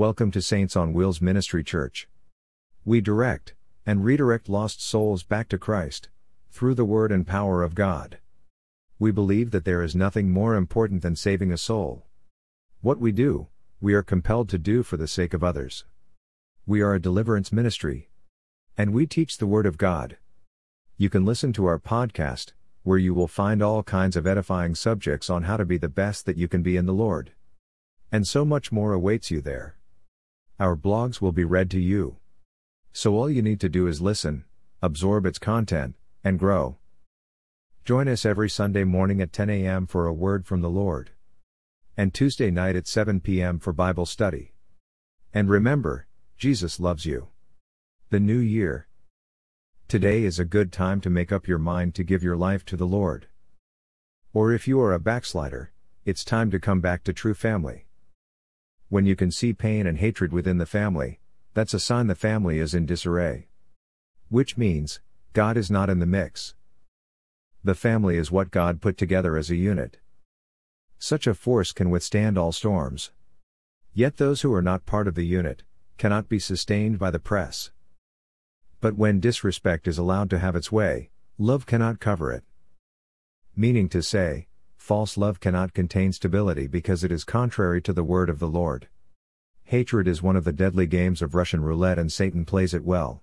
Welcome to Saints on Wheels Ministry Church. We direct and redirect lost souls back to Christ through the Word and power of God. We believe that there is nothing more important than saving a soul. What we do, we are compelled to do for the sake of others. We are a deliverance ministry. And we teach the Word of God. You can listen to our podcast, where you will find all kinds of edifying subjects on how to be the best that you can be in the Lord. And so much more awaits you there. Our blogs will be read to you. So all you need to do is listen, absorb its content, and grow. Join us every Sunday morning at 10 a.m. for a word from the Lord. And Tuesday night at 7 p.m. for Bible study. And remember, Jesus loves you. The New Year. Today is a good time to make up your mind to give your life to the Lord. Or if you are a backslider, it's time to come back to true family. When you can see pain and hatred within the family, that's a sign the family is in disarray. Which means, God is not in the mix. The family is what God put together as a unit. Such a force can withstand all storms. Yet those who are not part of the unit, cannot be sustained by the press. But when disrespect is allowed to have its way, love cannot cover it. Meaning to say, false love cannot contain stability because it is contrary to the word of the Lord. Hatred is one of the deadly games of Russian roulette and Satan plays it well.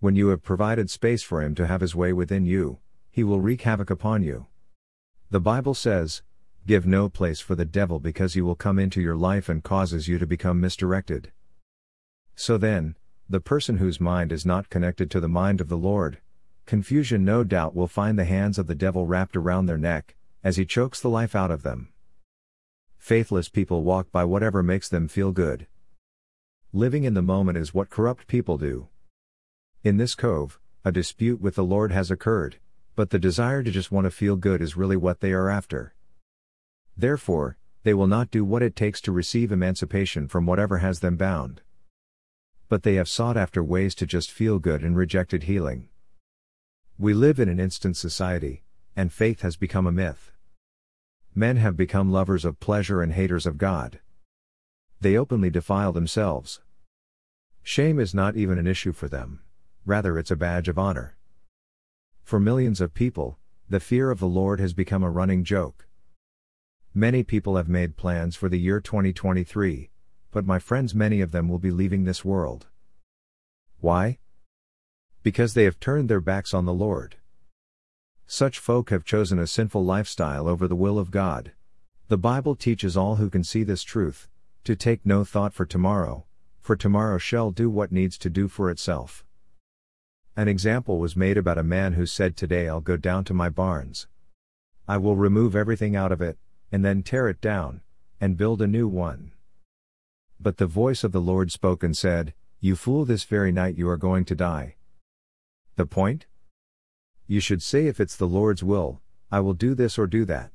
When you have provided space for him to have his way within you, he will wreak havoc upon you. The Bible says, Give no place for the devil because he will come into your life and causes you to become misdirected. So then, the person whose mind is not connected to the mind of the Lord, confusion no doubt will find the hands of the devil wrapped around their neck, as he chokes the life out of them. Faithless people walk by whatever makes them feel good. Living in the moment is what corrupt people do. In this cove, a dispute with the Lord has occurred, but the desire to just want to feel good is really what they are after. Therefore, they will not do what it takes to receive emancipation from whatever has them bound. But they have sought after ways to just feel good and rejected healing. We live in an instant society, and faith has become a myth. Men have become lovers of pleasure and haters of God. They openly defile themselves. Shame is not even an issue for them, rather, it's a badge of honor. For millions of people, the fear of the Lord has become a running joke. Many people have made plans for the year 2023, but my friends, many of them will be leaving this world. Why? Because they have turned their backs on the Lord. Such folk have chosen a sinful lifestyle over the will of God. The Bible teaches all who can see this truth to take no thought for tomorrow, for tomorrow shall do what needs to do for itself. An example was made about a man who said, Today I'll go down to my barns. I will remove everything out of it, and then tear it down, and build a new one. But the voice of the Lord spoke and said, You fool, this very night you are going to die. The point? You should say if it's the Lord's will, I will do this or do that.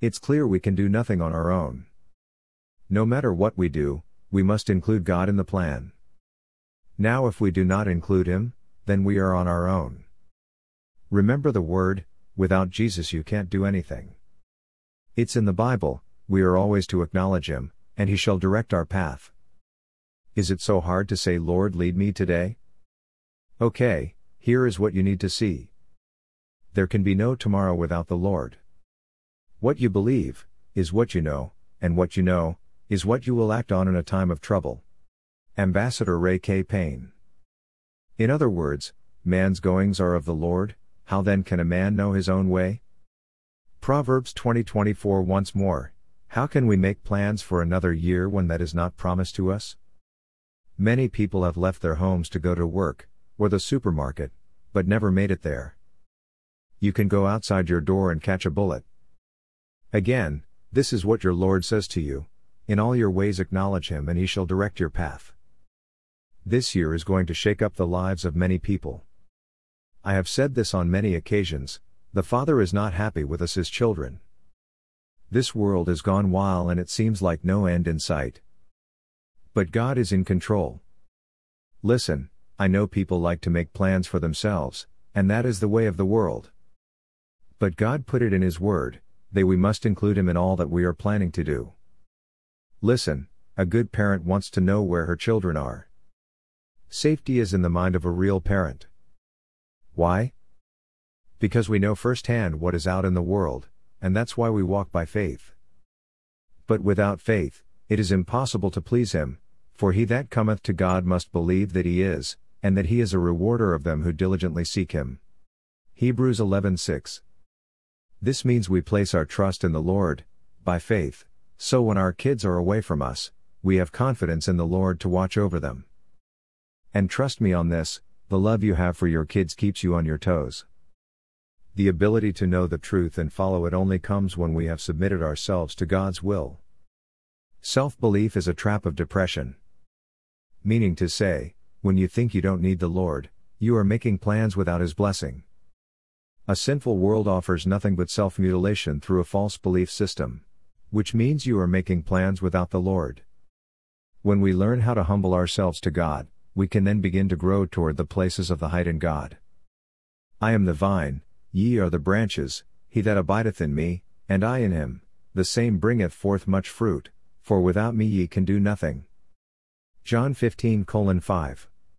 It's clear we can do nothing on our own. No matter what we do, we must include God in the plan. Now, if we do not include Him, then we are on our own. Remember the word, without Jesus you can't do anything. It's in the Bible, we are always to acknowledge Him, and He shall direct our path. Is it so hard to say, Lord, lead me today? Okay, here is what you need to see. There can be no tomorrow without the Lord. What you believe, is what you know, and what you know, is what you will act on in a time of trouble. Ambassador Ray K. Payne. In other words, man's goings are of the Lord, how then can a man know his own way? Proverbs 20:24 once more, how can we make plans for another year when that is not promised to us? Many people have left their homes to go to work, or the supermarket, but never made it there. You can go outside your door and catch a bullet. Again, this is what your Lord says to you In all your ways acknowledge Him, and He shall direct your path. This year is going to shake up the lives of many people. I have said this on many occasions the Father is not happy with us, His children. This world is gone wild and it seems like no end in sight. But God is in control. Listen, I know people like to make plans for themselves, and that is the way of the world. But God put it in His Word, that we must include Him in all that we are planning to do. Listen, a good parent wants to know where her children are. Safety is in the mind of a real parent. Why? Because we know firsthand what is out in the world, and that's why we walk by faith. But without faith, it is impossible to please him, for he that cometh to God must believe that he is, and that he is a rewarder of them who diligently seek him. Hebrews 11:6. This means we place our trust in the Lord, by faith, so when our kids are away from us, we have confidence in the Lord to watch over them. And trust me on this, the love you have for your kids keeps you on your toes. The ability to know the truth and follow it only comes when we have submitted ourselves to God's will. Self belief is a trap of depression. Meaning to say, when you think you don't need the Lord, you are making plans without His blessing. A sinful world offers nothing but self mutilation through a false belief system. Which means you are making plans without the Lord. When we learn how to humble ourselves to God, we can then begin to grow toward the places of the height in God. I am the vine, Ye are the branches, he that abideth in me, and I in him, the same bringeth forth much fruit, for without me ye can do nothing. John 15 5.